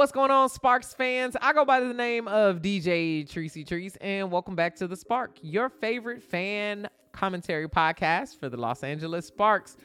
What's going on, Sparks fans? I go by the name of DJ Tricey Trice, and welcome back to The Spark, your favorite fan commentary podcast for the Los Angeles Sparks.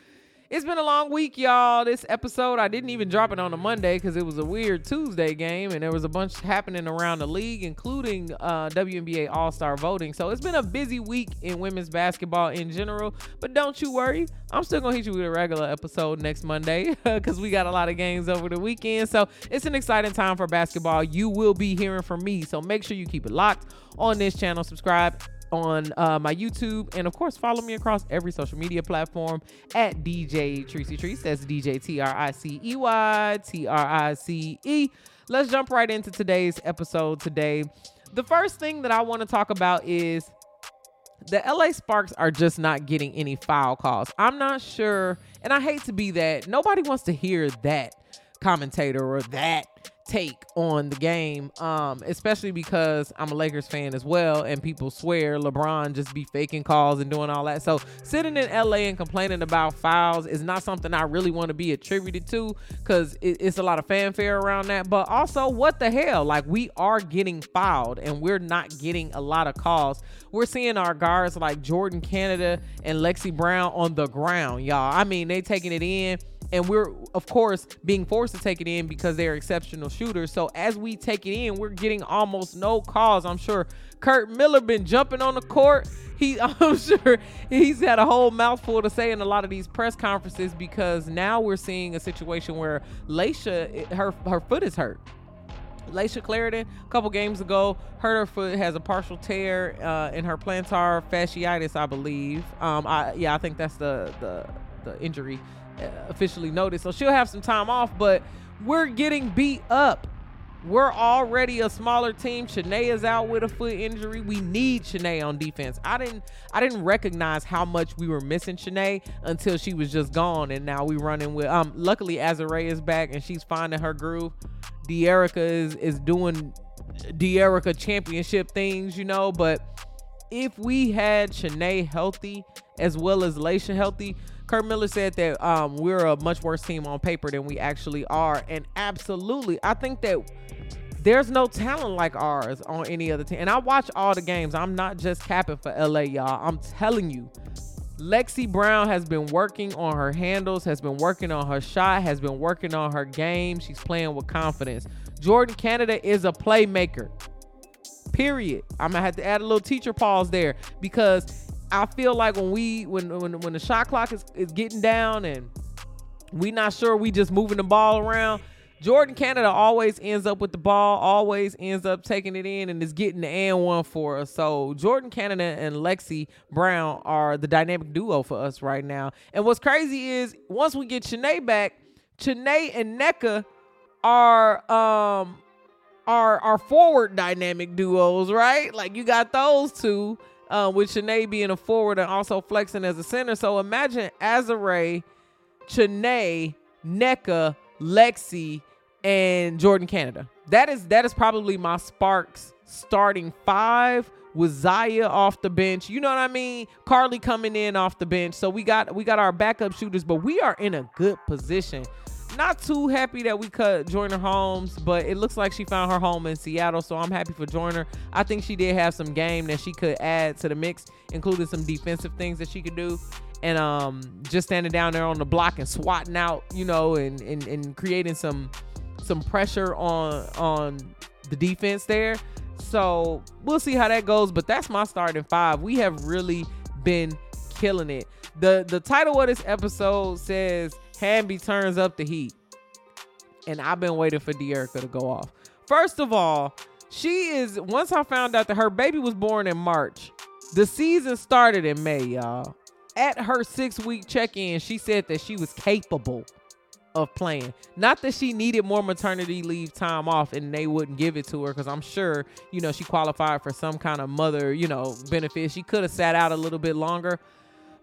It's been a long week, y'all. This episode, I didn't even drop it on a Monday because it was a weird Tuesday game, and there was a bunch happening around the league, including uh, WNBA All Star voting. So it's been a busy week in women's basketball in general. But don't you worry, I'm still gonna hit you with a regular episode next Monday because we got a lot of games over the weekend. So it's an exciting time for basketball. You will be hearing from me, so make sure you keep it locked on this channel. Subscribe on uh, my YouTube, and of course, follow me across every social media platform at DJ Tricey Trice. That's DJ T R I C E Y T R I C E. Let's jump right into today's episode today. The first thing that I want to talk about is the LA Sparks are just not getting any foul calls. I'm not sure, and I hate to be that. Nobody wants to hear that commentator or that take on the game, um, especially because I'm a Lakers fan as well, and people swear LeBron just be faking calls and doing all that. So sitting in LA and complaining about fouls is not something I really want to be attributed to because it, it's a lot of fanfare around that. But also, what the hell? Like we are getting fouled and we're not getting a lot of calls. We're seeing our guards like Jordin Canada and Lexie Brown on the ground, y'all. I mean, they taking it in and we're of course being forced to take it in because they're exceptional shooters. So as we take it in, we're getting almost no calls. I'm sure Curt Miller been jumping on the court. He, I'm sure he's had a whole mouthful to say in a lot of these press conferences because now we're seeing a situation where Layshia her her foot is hurt. Layshia Clarendon, a couple games ago, hurt her foot, has a partial tear uh, in her plantar fasciitis, I believe. Um, I, yeah, I think that's the the the injury officially noticed. So she'll have some time off, but we're getting beat up. We're already a smaller team. Chiney is out with a foot injury. We need Chiney on defense. I didn't I didn't recognize how much we were missing Chiney until she was just gone. And now we're running with um luckily Azurá is back and she's finding her groove. Dearica is is doing Dearica championship things, you know, but if we had Chiney healthy as well as Layshia healthy, Curt Miller said that um, we're a much worse team on paper than we actually are. And absolutely, I think that there's no talent like ours on any other team. And I watch all the games. I'm not just capping for LA, y'all. I'm telling you. Lexie Brown has been working on her handles, has been working on her shot, has been working on her game. She's playing with confidence. Jordin Canada is a playmaker. Period. I'm gonna have to add a little teacher pause there because I feel like when we when when when the shot clock is, is getting down and we not sure we just moving the ball around. Jordin Canada always ends up with the ball, always ends up taking it in and is getting the and one for us. So Jordin Canada and Lexie Brown are the dynamic duo for us right now. And what's crazy is once we get Chiney back, Chiney and Nneka are um are are forward dynamic duos, right? Like you got those two uh, with Chiney being a forward and also flexing as a center. So imagine Azurá, Chiney, Nneka, Lexie, and Jordin Canada. That is that is probably my Sparks starting five with Zaya off the bench. You know what I mean? Karlie coming in off the bench. So we got we got our backup shooters, but we are in a good position not too happy that we cut Joyner Holmes, but it looks like she found her home in Seattle, so I'm happy for Joyner. I think she did have some game that she could add to the mix, including some defensive things that she could do. And um, just standing down there on the block and swatting out, you know, and, and, and creating some some pressure on on the defense there. So we'll see how that goes. But that's my starting five. We have really been killing it. The the title of this episode says Hamby turns up the heat. And I've been waiting for Dearica to go off. First of all, she is once I found out that her baby was born in March. The season started in May, y'all. At her six week check in, she said that she was capable of playing. Not that she needed more maternity leave time off and they wouldn't give it to her because I'm sure, you know, she qualified for some kind of mother, you know, benefit. She could have sat out a little bit longer.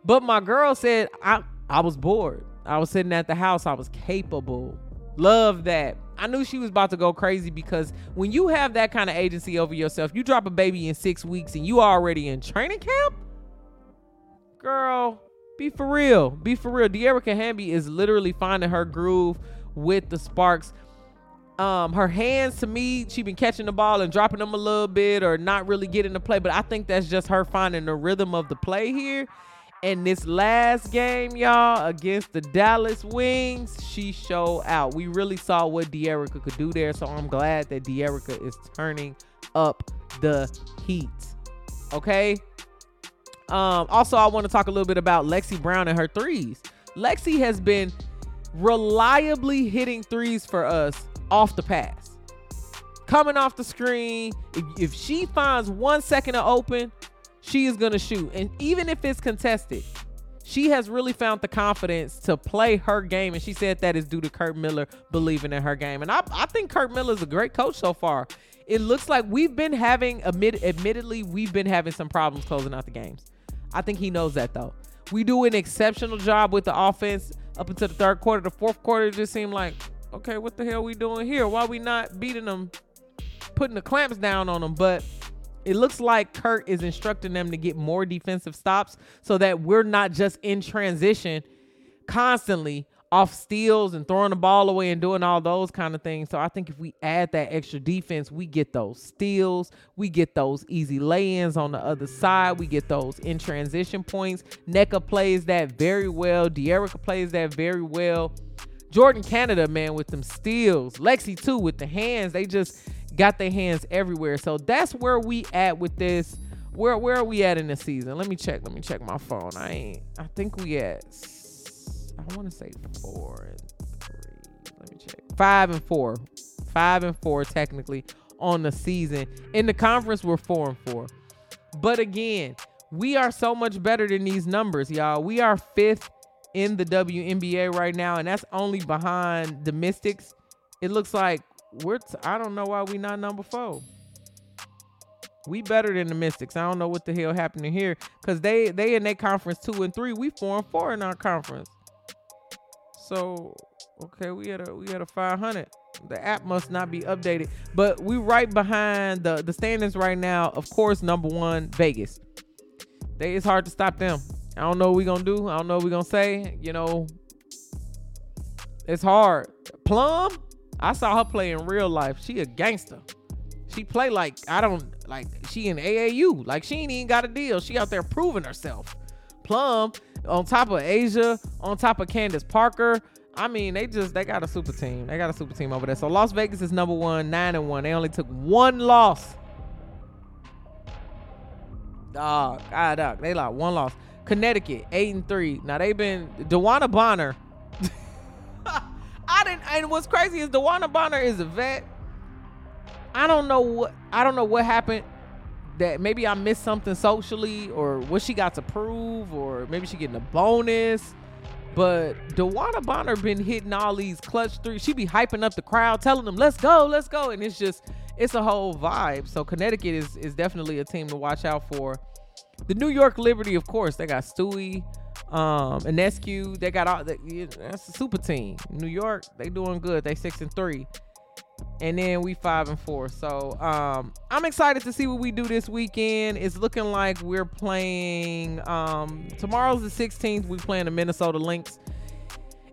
But my girl said, I, I was bored. I was sitting at the house. I was capable. Love that. I knew she was about to go crazy because when you have that kind of agency over yourself, you drop a baby in six weeks and you already in training camp. Girl, be for real. Be for real. Dearica Hamby is literally finding her groove with the Sparks. Um, her hands to me, she been catching the ball and dropping them a little bit or not really getting the play, but I think that's just her finding the rhythm of the play here. And this last game, y'all, against the Dallas Wings, she showed out. We really saw what Dearica could do there. So I'm glad that Dearica is turning up the heat. Okay. Um, also, I want to talk a little bit about Lexie Brown and her threes. Lexie has been reliably hitting threes for us off the pass. Coming off the screen, if, if she finds one second to open, she is going to shoot. And even if it's contested, she has really found the confidence to play her game. And she said that is due to Curt Miller believing in her game. And I, I think Curt Miller is a great coach so far. It looks like we've been having, admit, admittedly, we've been having some problems closing out the games. I think he knows that though. We do an exceptional job with the offense up until the third quarter. The fourth quarter just seemed like, okay, what the hell we doing here? Why we not beating them, putting the clamps down on them? But it looks like Curt is instructing them to get more defensive stops so that we're not just in transition constantly off steals and throwing the ball away and doing all those kind of things. So I think if we add that extra defense, we get those steals, we get those easy lay-ins on the other side, we get those in transition points. Nneka plays that very well. Dearica plays that very well. Jordin Canada, man, with them steals. Lexie too with the hands. They just got their hands everywhere. So that's where we at with this. Where where are we at in the season? Let me check. Let me check my phone. I ain't. I think we at. I want to say four and three. Let me check. Five and four. Five and four technically on the season. In the conference, we're four and four. But again, we are so much better than these numbers, y'all. We are fifth in the WNBA right now, and that's only behind the Mystics. It looks like we're t- I don't know why we not number four. We better than the Mystics. I don't know what the hell happening here because they they in their conference two and three. We four and four in our conference. So okay, we had a we had a 500. The app must not be updated, but we right behind the the standings right now. Of course, number one Vegas. They it's hard to stop them. I don't know what we gonna do. I don't know what we gonna say. You know, it's hard. Plum, I saw her play in real life. She a gangster. She play like I don't like she in AAU. Like she ain't even got a deal. She out there proving herself. Plum on top of A'ja, on top of Candace Parker. I mean, they just they got a super team. They got a super team over there. So Las Vegas is number one, nine and one. They only took one loss. Dog, ah, dog. They like one loss. Connecticut, eight and three. Now they've been DeWanna Bonner. And what's crazy is DeWanna Bonner is a vet. I don't know what I don't know what happened that maybe I missed something socially or what she got to prove or maybe she getting a bonus. But DeWanna Bonner been hitting all these clutch threes. She be hyping up the crowd, telling them, let's go, let's go. And it's just, it's a whole vibe. So Connecticut is, is definitely a team to watch out for. The New York Liberty, of course, they got Stewie, um, SQ, They got all, that's a super team. New York, they doing good. They six and three and then we five and four. So um, I'm excited to see what we do this weekend. It's looking like we're playing. Um, tomorrow's the 16th. We playing the Minnesota Lynx.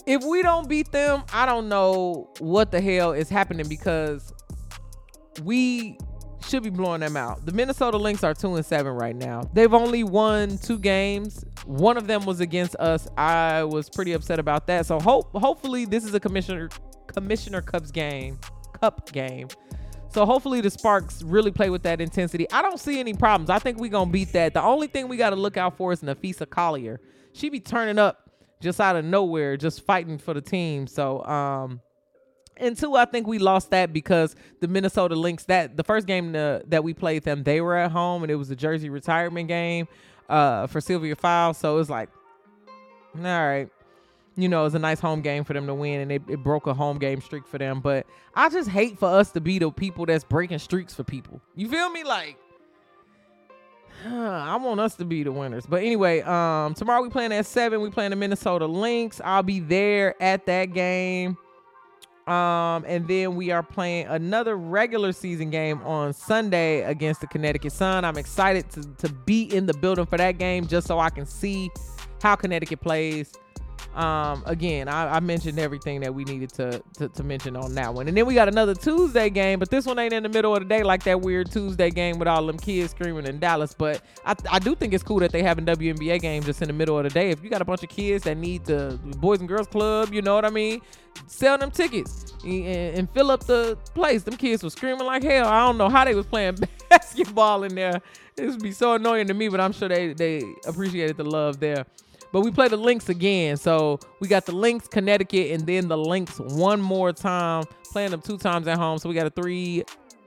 If we don't beat them, I don't know what the hell is happening because we should be blowing them out. The Minnesota Lynx are two and seven right now. They've only won two games. One of them was against us. I was pretty upset about that. So hope hopefully this is a commissioner commissioner Cubs game Cup game. So hopefully the Sparks really play with that intensity. I don't see any problems. I think we're gonna beat that. The only thing we got to look out for is Napheesa Collier. She be turning up just out of nowhere, just fighting for the team. So um and two, I think we lost that because the Minnesota Lynx that the first game the, that we played them, they were at home and it was a jersey retirement game uh for Sylvia Fowles. So it was like, all right, you know, it's a nice home game for them to win, and it, it, broke a home game streak for them. But I just hate for us to be the people that's breaking streaks for people. You feel me? Like, I want us to be the winners. But anyway, um, tomorrow we playing at seven. We playing the Minnesota Lynx. I'll be there at that game. Um, and then we are playing another regular season game on Sunday against the Connecticut Sun. I'm excited to, to be in the building for that game just so I can see how Connecticut plays Um, again, I, I, mentioned everything that we needed to, to, to mention on that one. And then we got another Tuesday game, but this one ain't in the middle of the day like that weird Tuesday game with all them kids screaming in Dallas. But I, I do think it's cool that they having WNBA games just in the middle of the day. If you got a bunch of kids that need the Boys and Girls Club, you know what I mean? Sell them tickets and, and fill up the place. Them kids were screaming like hell. I don't know how they was playing basketball in there. It would be so annoying to me, but I'm sure they, they appreciated the love there. But we play the Lynx again. So we got the Lynx, Connecticut, and then the Lynx one more time, playing them two times at home. So we got a three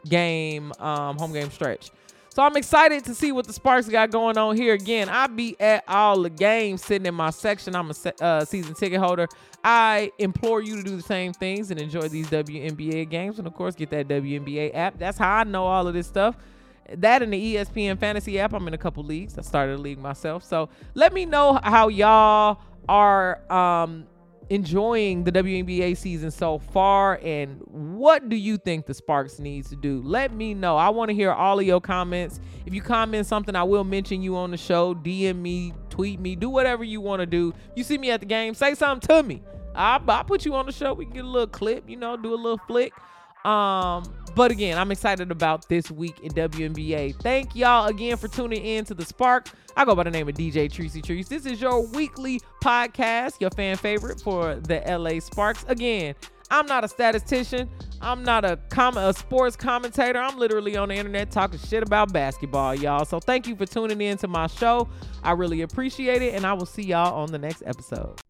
game um, home game stretch. So I'm excited to see what the Sparks got going on here. Again, I be at all the games sitting in my section. I'm a uh, season ticket holder. I implore you to do the same things and enjoy these WNBA games. And of course, get that WNBA app. That's how I know all of this stuff that and the ESPN fantasy app. I'm in a couple leagues. I started a league myself. So let me know how y'all are um, enjoying the WNBA season so far and what do you think the Sparks needs to do? Let me know. I want to hear all of your comments. If you comment something, I will mention you on the show. DM me, tweet me, do whatever you want to do. You see me at the game, say something to me. I'll, I'll put you on the show. We can get a little clip, you know, do a little flick. Um, but again, I'm excited about this week in WNBA. Thank y'all again for tuning in to the Spark. I go by the name of DJ Tricey Trice. This is your weekly podcast, your fan favorite for the LA Sparks. Again, I'm not a statistician. I'm not a com- a sports commentator. I'm literally on the internet talking shit about basketball, y'all. So thank you for tuning in to my show. I really appreciate it, and I will see y'all on the next episode.